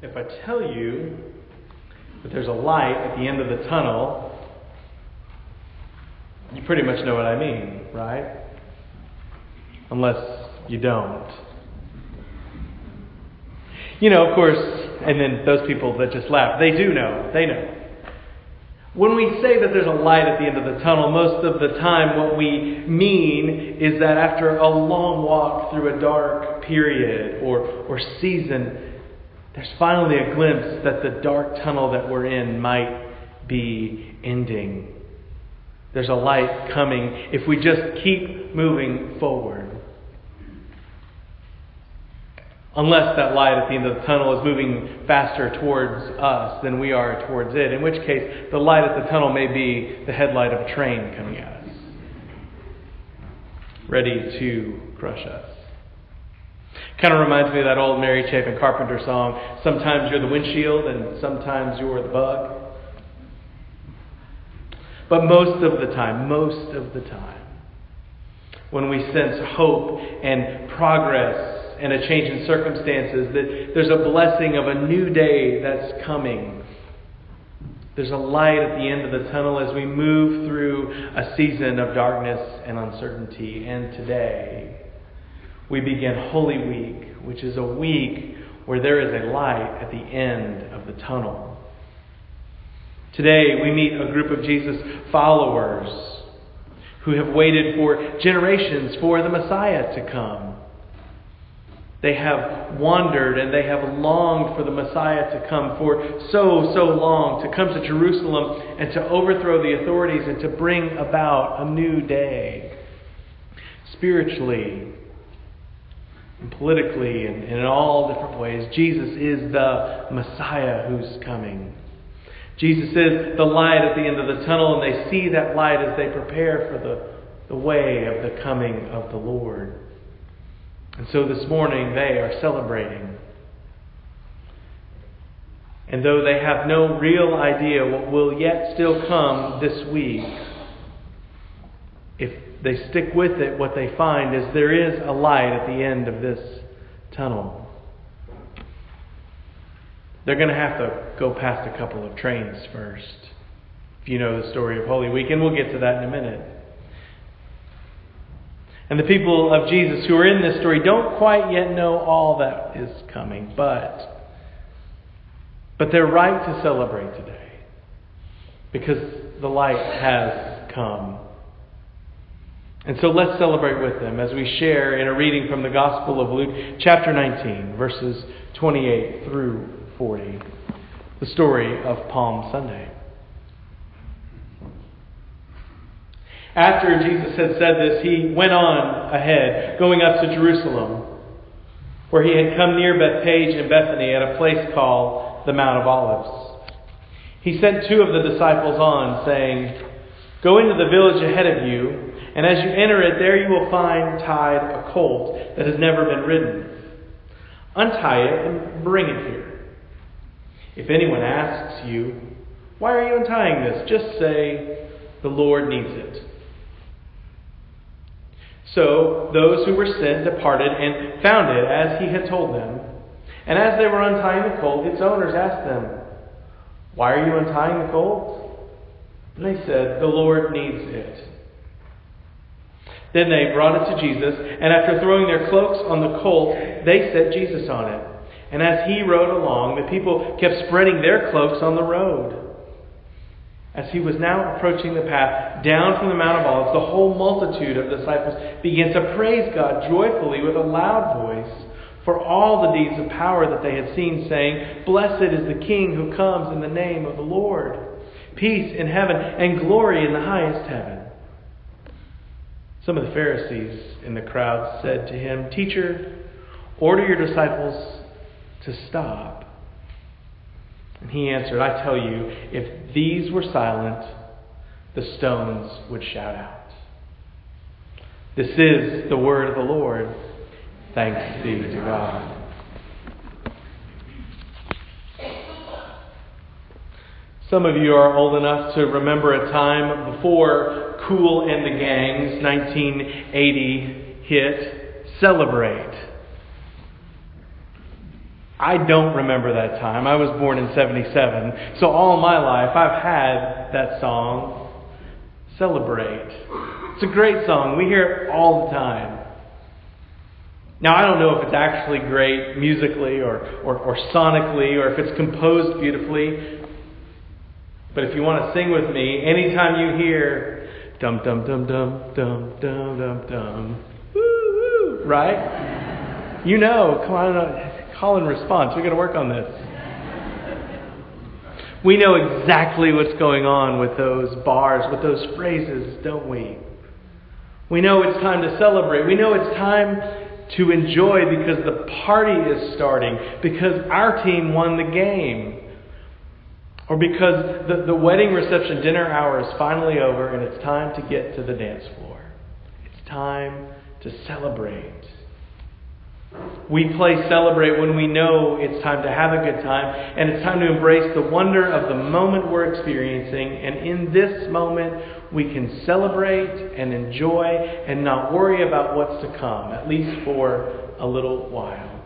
if I tell you that there's a light at the end of the tunnel, you pretty much know what I mean, right? Unless you don't. You know, of course, and then those people that just laugh, they do know. They know. When we say that there's a light at the end of the tunnel, most of the time what we mean is that after a long walk through a dark period or, or season, there's finally a glimpse that the dark tunnel that we're in might be ending. There's a light coming if we just keep moving forward. Unless that light at the end of the tunnel is moving faster towards us than we are towards it, in which case the light at the tunnel may be the headlight of a train coming at us, ready to crush us. Kind of reminds me of that old Mary Chapin Carpenter song, Sometimes You're the Windshield and Sometimes You're the Bug. But most of the time, most of the time, when we sense hope and progress and a change in circumstances, that there's a blessing of a new day that's coming. There's a light at the end of the tunnel as we move through a season of darkness and uncertainty. And today, we begin Holy Week, which is a week where there is a light at the end of the tunnel. Today, we meet a group of Jesus followers who have waited for generations for the Messiah to come. They have wandered and they have longed for the Messiah to come for so, so long, to come to Jerusalem and to overthrow the authorities and to bring about a new day. Spiritually and politically and, and in all different ways, Jesus is the Messiah who's coming. Jesus is the light at the end of the tunnel, and they see that light as they prepare for the, the way of the coming of the Lord. And so this morning they are celebrating. And though they have no real idea what will yet still come this week, if they stick with it, what they find is there is a light at the end of this tunnel. They're going to have to go past a couple of trains first. If you know the story of Holy Week, and we'll get to that in a minute. And the people of Jesus who are in this story don't quite yet know all that is coming, but but they're right to celebrate today because the light has come. And so let's celebrate with them as we share in a reading from the Gospel of Luke, chapter 19, verses 28 through 40, the story of Palm Sunday. After Jesus had said this, he went on ahead, going up to Jerusalem, where he had come near Bethphage and Bethany at a place called the Mount of Olives. He sent two of the disciples on, saying, Go into the village ahead of you, and as you enter it, there you will find tied a colt that has never been ridden. Untie it and bring it here. If anyone asks you, Why are you untying this? just say, The Lord needs it so those who were sent departed and found it as he had told them. And as they were untying the colt, its owners asked them, Why are you untying the colt? And they said, The Lord needs it. Then they brought it to Jesus, and after throwing their cloaks on the colt, they set Jesus on it. And as he rode along, the people kept spreading their cloaks on the road. As he was now approaching the path down from the Mount of Olives, the whole multitude of disciples began to praise God joyfully with a loud voice for all the deeds of power that they had seen, saying, Blessed is the King who comes in the name of the Lord. Peace in heaven and glory in the highest heaven. Some of the Pharisees in the crowd said to him, Teacher, order your disciples to stop. And he answered, I tell you, if these were silent, the stones would shout out. This is the word of the Lord. Thanks be to God. Some of you are old enough to remember a time before Kool and the Gang's 1980 hit Celebrate. I don't remember that time. I was born in 77. So all my life I've had that song, Celebrate. It's a great song. We hear it all the time. Now, I don't know if it's actually great musically or, or, or sonically or if it's composed beautifully. But if you want to sing with me, anytime you hear dum dum dum dum dum dum dum dum, woo woo, right? You know, come on, uh, Call and response. We're going to work on this. We know exactly what's going on with those bars, with those phrases, don't we? We know it's time to celebrate. We know it's time to enjoy because the party is starting, because our team won the game, or because the, the wedding reception dinner hour is finally over and it's time to get to the dance floor. It's time to celebrate. We play celebrate when we know it's time to have a good time and it's time to embrace the wonder of the moment we're experiencing. And in this moment, we can celebrate and enjoy and not worry about what's to come, at least for a little while.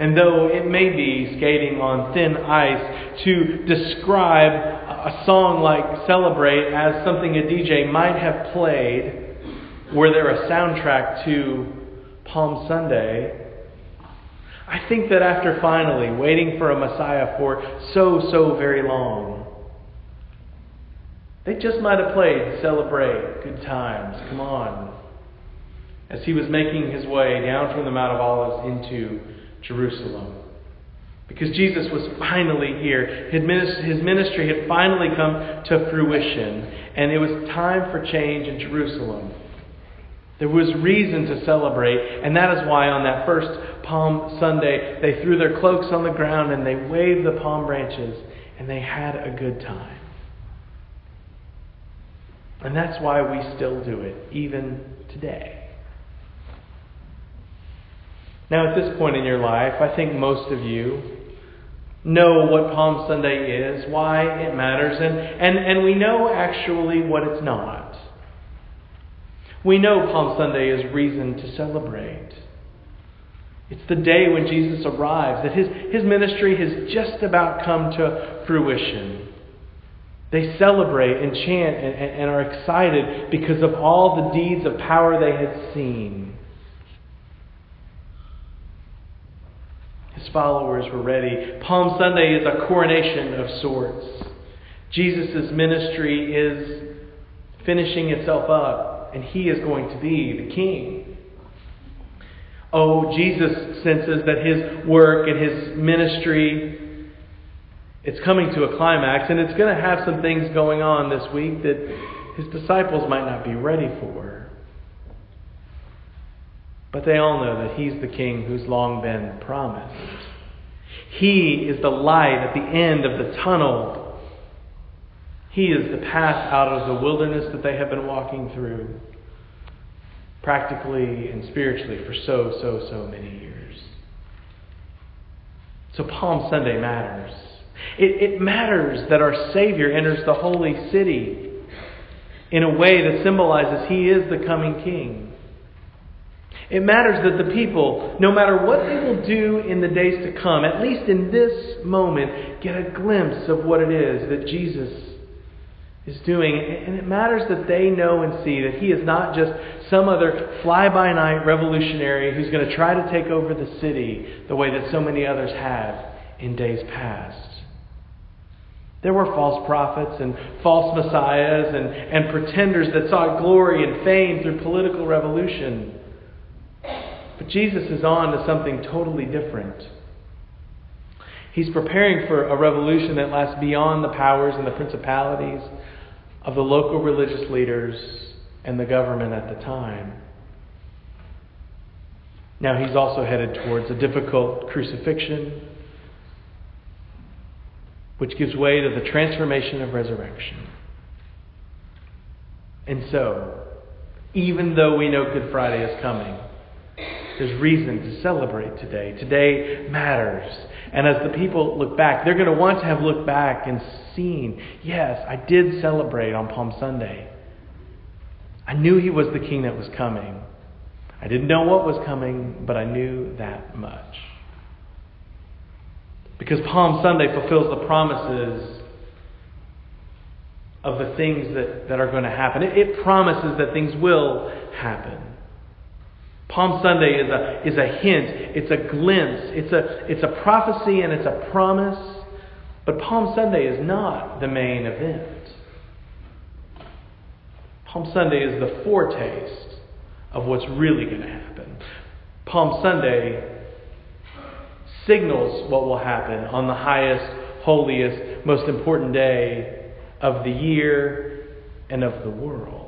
And though it may be skating on thin ice to describe a song like Celebrate as something a DJ might have played, were there a soundtrack to Palm Sunday, I think that after finally waiting for a Messiah for so, so very long, they just might have played Celebrate, Good Times, Come On, as he was making his way down from the Mount of Olives into Jerusalem. Because Jesus was finally here. His ministry had finally come to fruition, and it was time for change in Jerusalem. There was reason to celebrate, and that is why on that first Palm Sunday, they threw their cloaks on the ground and they waved the palm branches, and they had a good time. And that's why we still do it, even today. Now, at this point in your life, I think most of you know what Palm Sunday is, why it matters, and, and, and we know actually what it's not. We know Palm Sunday is reason to celebrate. It's the day when Jesus arrives, that his, his ministry has just about come to fruition. They celebrate and chant and, and, and are excited because of all the deeds of power they had seen. His followers were ready. Palm Sunday is a coronation of sorts. Jesus' ministry is finishing itself up and he is going to be the king. Oh, Jesus senses that his work and his ministry it's coming to a climax and it's going to have some things going on this week that his disciples might not be ready for. But they all know that he's the king who's long been promised. He is the light at the end of the tunnel he is the path out of the wilderness that they have been walking through, practically and spiritually, for so, so, so many years. So Palm Sunday matters. It, it matters that our Savior enters the holy city in a way that symbolizes He is the coming King. It matters that the people, no matter what they will do in the days to come, at least in this moment, get a glimpse of what it is that Jesus is doing. And it matters that they know and see that he is not just some other fly by night revolutionary who's going to try to take over the city the way that so many others have in days past. There were false prophets and false messiahs and, and pretenders that sought glory and fame through political revolution. But Jesus is on to something totally different. He's preparing for a revolution that lasts beyond the powers and the principalities of the local religious leaders and the government at the time. Now he's also headed towards a difficult crucifixion, which gives way to the transformation of resurrection. And so, even though we know Good Friday is coming, there's reason to celebrate today. Today matters. And as the people look back, they're going to want to have looked back and seen, yes, I did celebrate on Palm Sunday. I knew he was the king that was coming. I didn't know what was coming, but I knew that much. Because Palm Sunday fulfills the promises of the things that, that are going to happen. It, it promises that things will happen. Palm Sunday is a, is a hint, it's a glimpse, it's a, it's a prophecy and it's a promise. But Palm Sunday is not the main event. Palm Sunday is the foretaste of what's really going to happen. Palm Sunday signals what will happen on the highest, holiest, most important day of the year and of the world.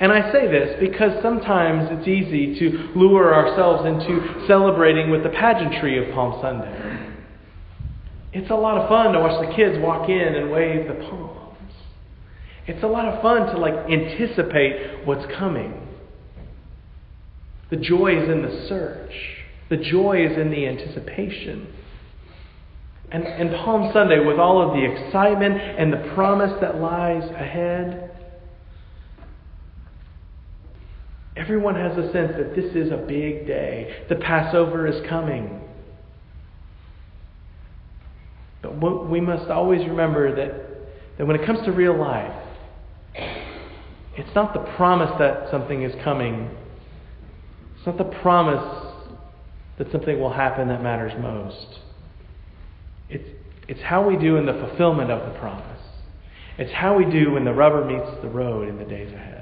And I say this because sometimes it's easy to lure ourselves into celebrating with the pageantry of Palm Sunday. It's a lot of fun to watch the kids walk in and wave the palms. It's a lot of fun to like anticipate what's coming. The joy is in the search. The joy is in the anticipation. And, and Palm Sunday, with all of the excitement and the promise that lies ahead, everyone has a sense that this is a big day. The Passover is coming. But we must always remember that, that when it comes to real life, it's not the promise that something is coming. It's not the promise that something will happen that matters most. It's, it's how we do in the fulfillment of the promise. It's how we do when the rubber meets the road in the days ahead.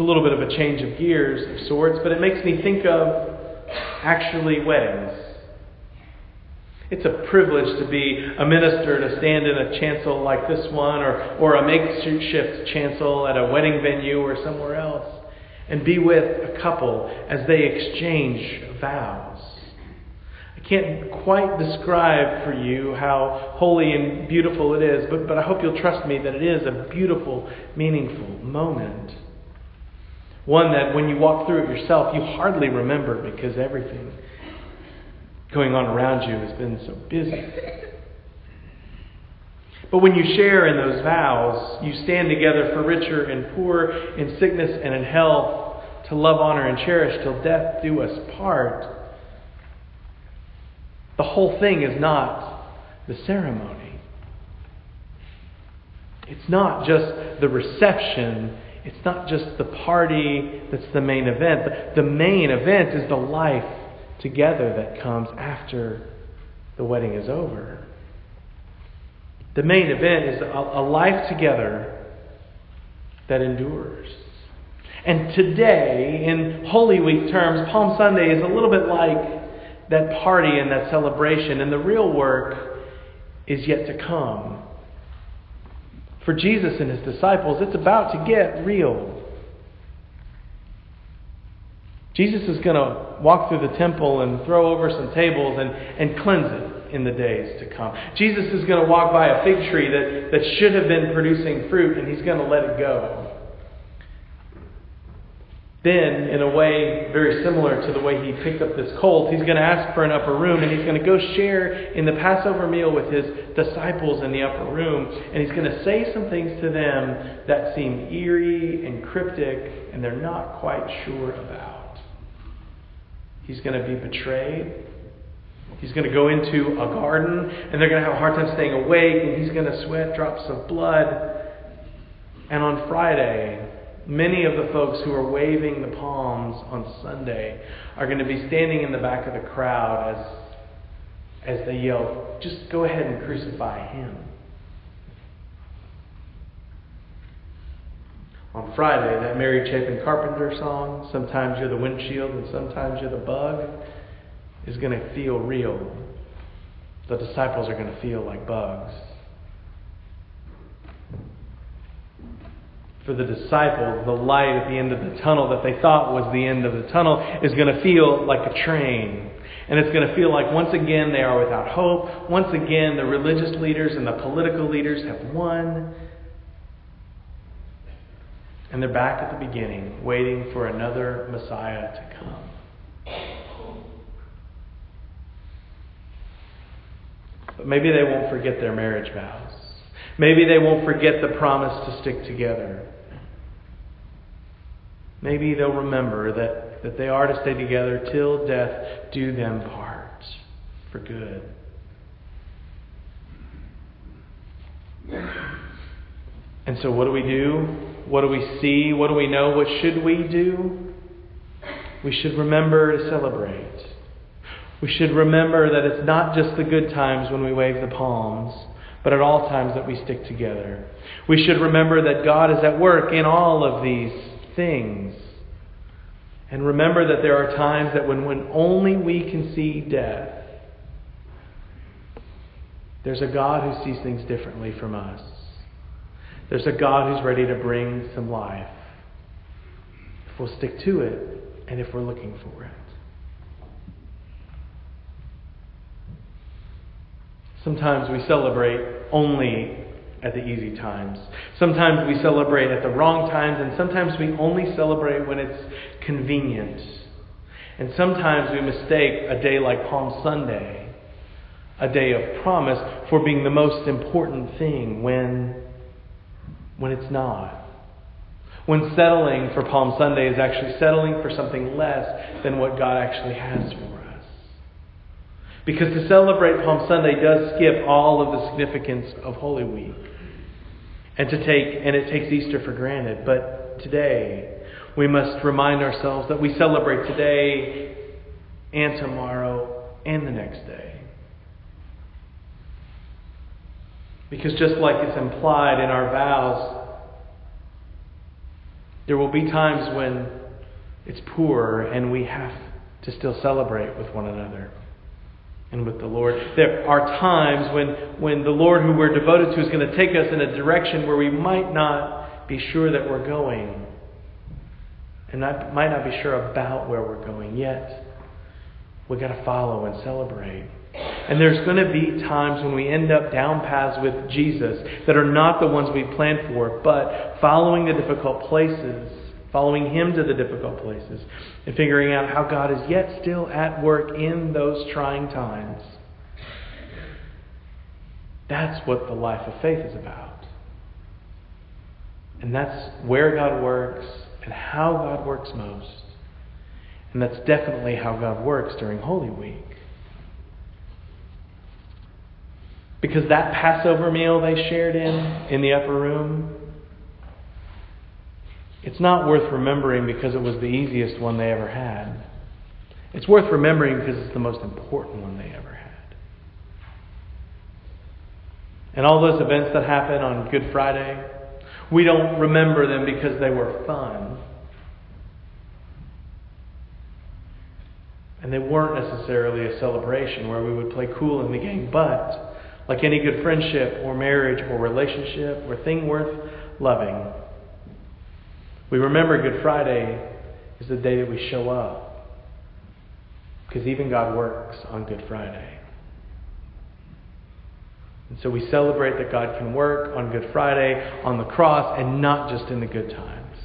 It's a little bit of a change of gears of sorts, but it makes me think of actually weddings. It's a privilege to be a minister, to stand in a chancel like this one, or, or a makeshift chancel at a wedding venue or somewhere else, and be with a couple as they exchange vows. I can't quite describe for you how holy and beautiful it is, but, but I hope you'll trust me that it is a beautiful, meaningful moment. One that when you walk through it yourself, you hardly remember because everything going on around you has been so busy. But when you share in those vows, you stand together for richer and poor, in sickness and in health, to love, honor, and cherish till death do us part. The whole thing is not the ceremony. It's not just the reception. It's not just the party that's the main event. The main event is the life together that comes after the wedding is over. The main event is a, life together that endures. And today, in Holy Week terms, Palm Sunday is a little bit like that party and that celebration, and the real work is yet to come. For Jesus and his disciples, it's about to get real. Jesus is going to walk through the temple and throw over some tables and, and cleanse it in the days to come. Jesus is going to walk by a fig tree that, that should have been producing fruit and he's going to let it go. Then, in a way very similar to the way he picked up this colt, he's going to ask for an upper room and he's going to go share in the Passover meal with his disciples in the upper room. And he's going to say some things to them that seem eerie and cryptic and they're not quite sure about. He's going to be betrayed. He's going to go into a garden, and they're going to have a hard time staying awake, and he's going to sweat drops of blood. And on Friday, many of the folks who are waving the palms on Sunday are going to be standing in the back of the crowd as, as they yell, just go ahead and crucify him. on Friday, that Mary Chapin Carpenter song, Sometimes You're the Windshield and Sometimes You're the Bug, is going to feel real. The disciples are going to feel like bugs. For the disciples, the light at the end of the tunnel that they thought was the end of the tunnel is going to feel like a train. And it's going to feel like once again they are without hope. Once again, the religious leaders and the political leaders have won. And they're back at the beginning, waiting for another Messiah to come. But maybe they won't forget their marriage vows. Maybe they won't forget the promise to stick together. Maybe they'll remember that, that they are to stay together till death do them part for good. And so, what do we do? What do we see? What do we know? What should we do? We should remember to celebrate. We should remember that it's not just the good times when we wave the palms, but at all times that we stick together. We should remember that God is at work in all of these things. And remember that there are times that when, when only we can see death, there's a God who sees things differently from us. There's a God who's ready to bring some life. If we'll stick to it and if we're looking for it. Sometimes we celebrate only at the easy times. Sometimes we celebrate at the wrong times, and sometimes we only celebrate when it's convenient. And sometimes we mistake a day like Palm Sunday, a day of promise, for being the most important thing when, when it's not. When settling for Palm Sunday is actually settling for something less than what God actually has for us. Because to celebrate Palm Sunday does skip all of the significance of Holy Week. And to take and it takes Easter for granted. But today we must remind ourselves that we celebrate today and tomorrow and the next day. Because just like it's implied in our vows, there will be times when it's poor and we have to still celebrate with one another and with the Lord. There are times when, when the Lord who we're devoted to is going to take us in a direction where we might not be sure that we're going. And not, might not be sure about where we're going yet. We've got to follow and celebrate. And there's going to be times when we end up down paths with Jesus that are not the ones we planned for, but following the difficult places following Him to the difficult places, and figuring out how God is yet still at work in those trying times. That's what the life of faith is about. And that's where God works and how God works most. And that's definitely how God works during Holy Week. Because that Passover meal they shared in, in the upper room, it's not worth remembering because it was the easiest one they ever had. It's worth remembering because it's the most important one they ever had. And all those events that happen on Good Friday, we don't remember them because they were fun. And they weren't necessarily a celebration where we would play Kool and the Gang, but like any good friendship or marriage or relationship or thing worth loving, we remember Good Friday is the day that we show up. Because even God works on Good Friday. And so we celebrate that God can work on Good Friday, on the cross, and not just in the good times.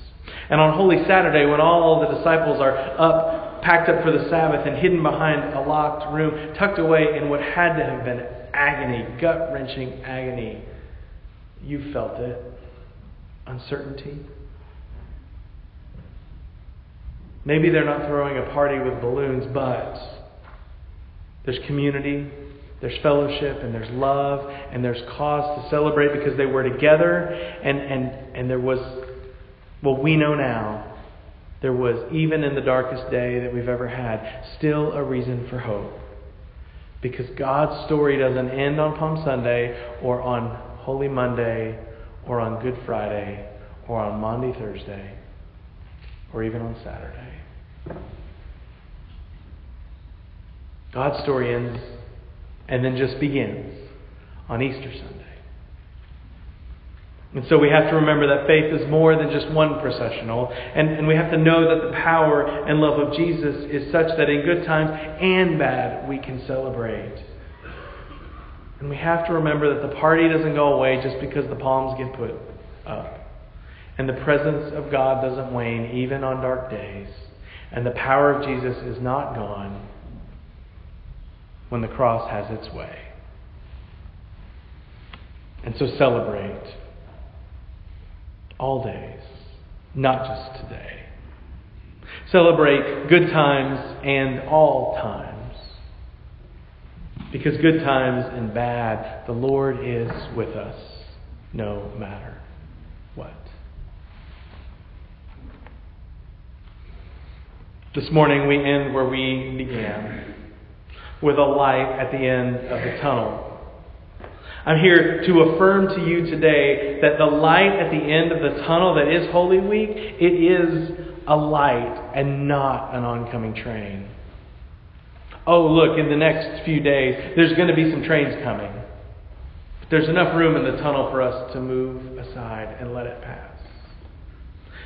And on Holy Saturday, when all the disciples are up, packed up for the Sabbath, and hidden behind a locked room, tucked away in what had to have been agony, gut wrenching agony, you felt it. Uncertainty, Maybe they're not throwing a party with balloons, but there's community, there's fellowship, and there's love, and there's cause to celebrate because they were together, and, and, and there was, well, we know now, there was, even in the darkest day that we've ever had, still a reason for hope. Because God's story doesn't end on Palm Sunday or on Holy Monday or on Good Friday or on Maundy Thursday or even on Saturday. God's story ends and then just begins on Easter Sunday. And so we have to remember that faith is more than just one processional. And, and we have to know that the power and love of Jesus is such that in good times and bad, we can celebrate. And we have to remember that the party doesn't go away just because the palms get put up. And the presence of God doesn't wane even on dark days. And the power of Jesus is not gone when the cross has its way. And so celebrate all days, not just today. Celebrate good times and all times. Because good times and bad, the Lord is with us no matter what. This morning we end where we began, with a light at the end of the tunnel. I'm here to affirm to you today that the light at the end of the tunnel that is Holy Week, it is a light and not an oncoming train. Oh, look, in the next few days, there's going to be some trains coming. But there's enough room in the tunnel for us to move aside and let it pass.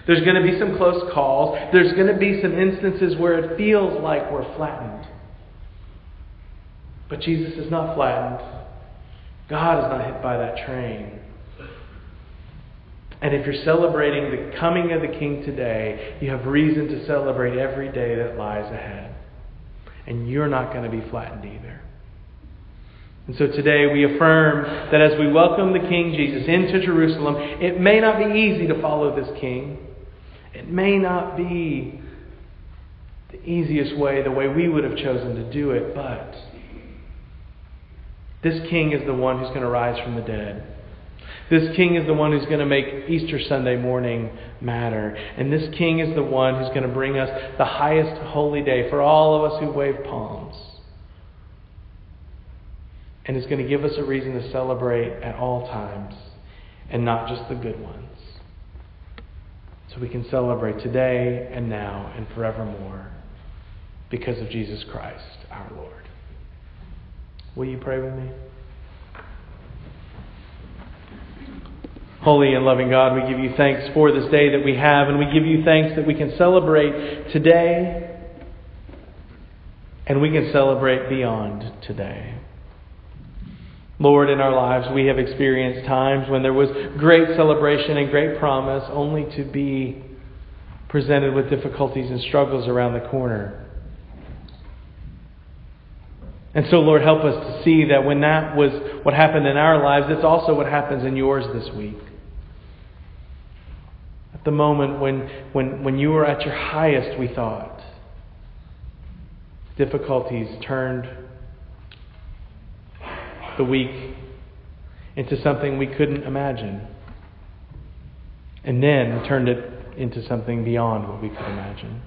There's going to be some close calls. There's going to be some instances where it feels like we're flattened. But Jesus is not flattened. God is not hit by that train. And if you're celebrating the coming of the King today, you have reason to celebrate every day that lies ahead. And you're not going to be flattened either. And so today we affirm that as we welcome the King Jesus into Jerusalem, it may not be easy to follow this King. It may not be the easiest way, the way we would have chosen to do it, but this king is the one who's going to rise from the dead. This king is the one who's going to make Easter Sunday morning matter. And this king is the one who's going to bring us the highest holy day for all of us who wave palms. And is going to give us a reason to celebrate at all times and not just the good ones. So we can celebrate today and now and forevermore because of Jesus Christ our Lord. Will you pray with me? Holy and loving God, we give you thanks for this day that we have, and we give you thanks that we can celebrate today and we can celebrate beyond today. Lord, in our lives, we have experienced times when there was great celebration and great promise only to be presented with difficulties and struggles around the corner. And so, Lord, help us to see that when that was what happened in our lives, it's also what happens in yours this week. At the moment when, when, when you were at your highest, we thought, difficulties turned the week into something we couldn't imagine. And then turned it into something beyond what we could imagine.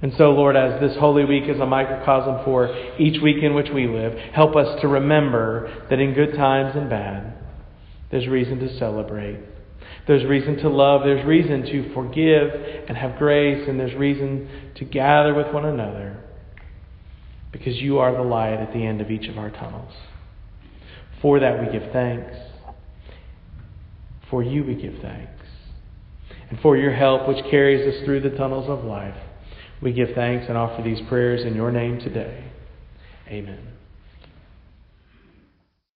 And so, Lord, as this Holy Week is a microcosm for each week in which we live, help us to remember that in good times and bad, there's reason to celebrate. There's reason to love. There's reason to forgive and have grace. And there's reason to gather with one another because you are the light at the end of each of our tunnels. For that we give thanks. For you we give thanks. And for your help, which carries us through the tunnels of life. We give thanks and offer these prayers in your name today. Amen.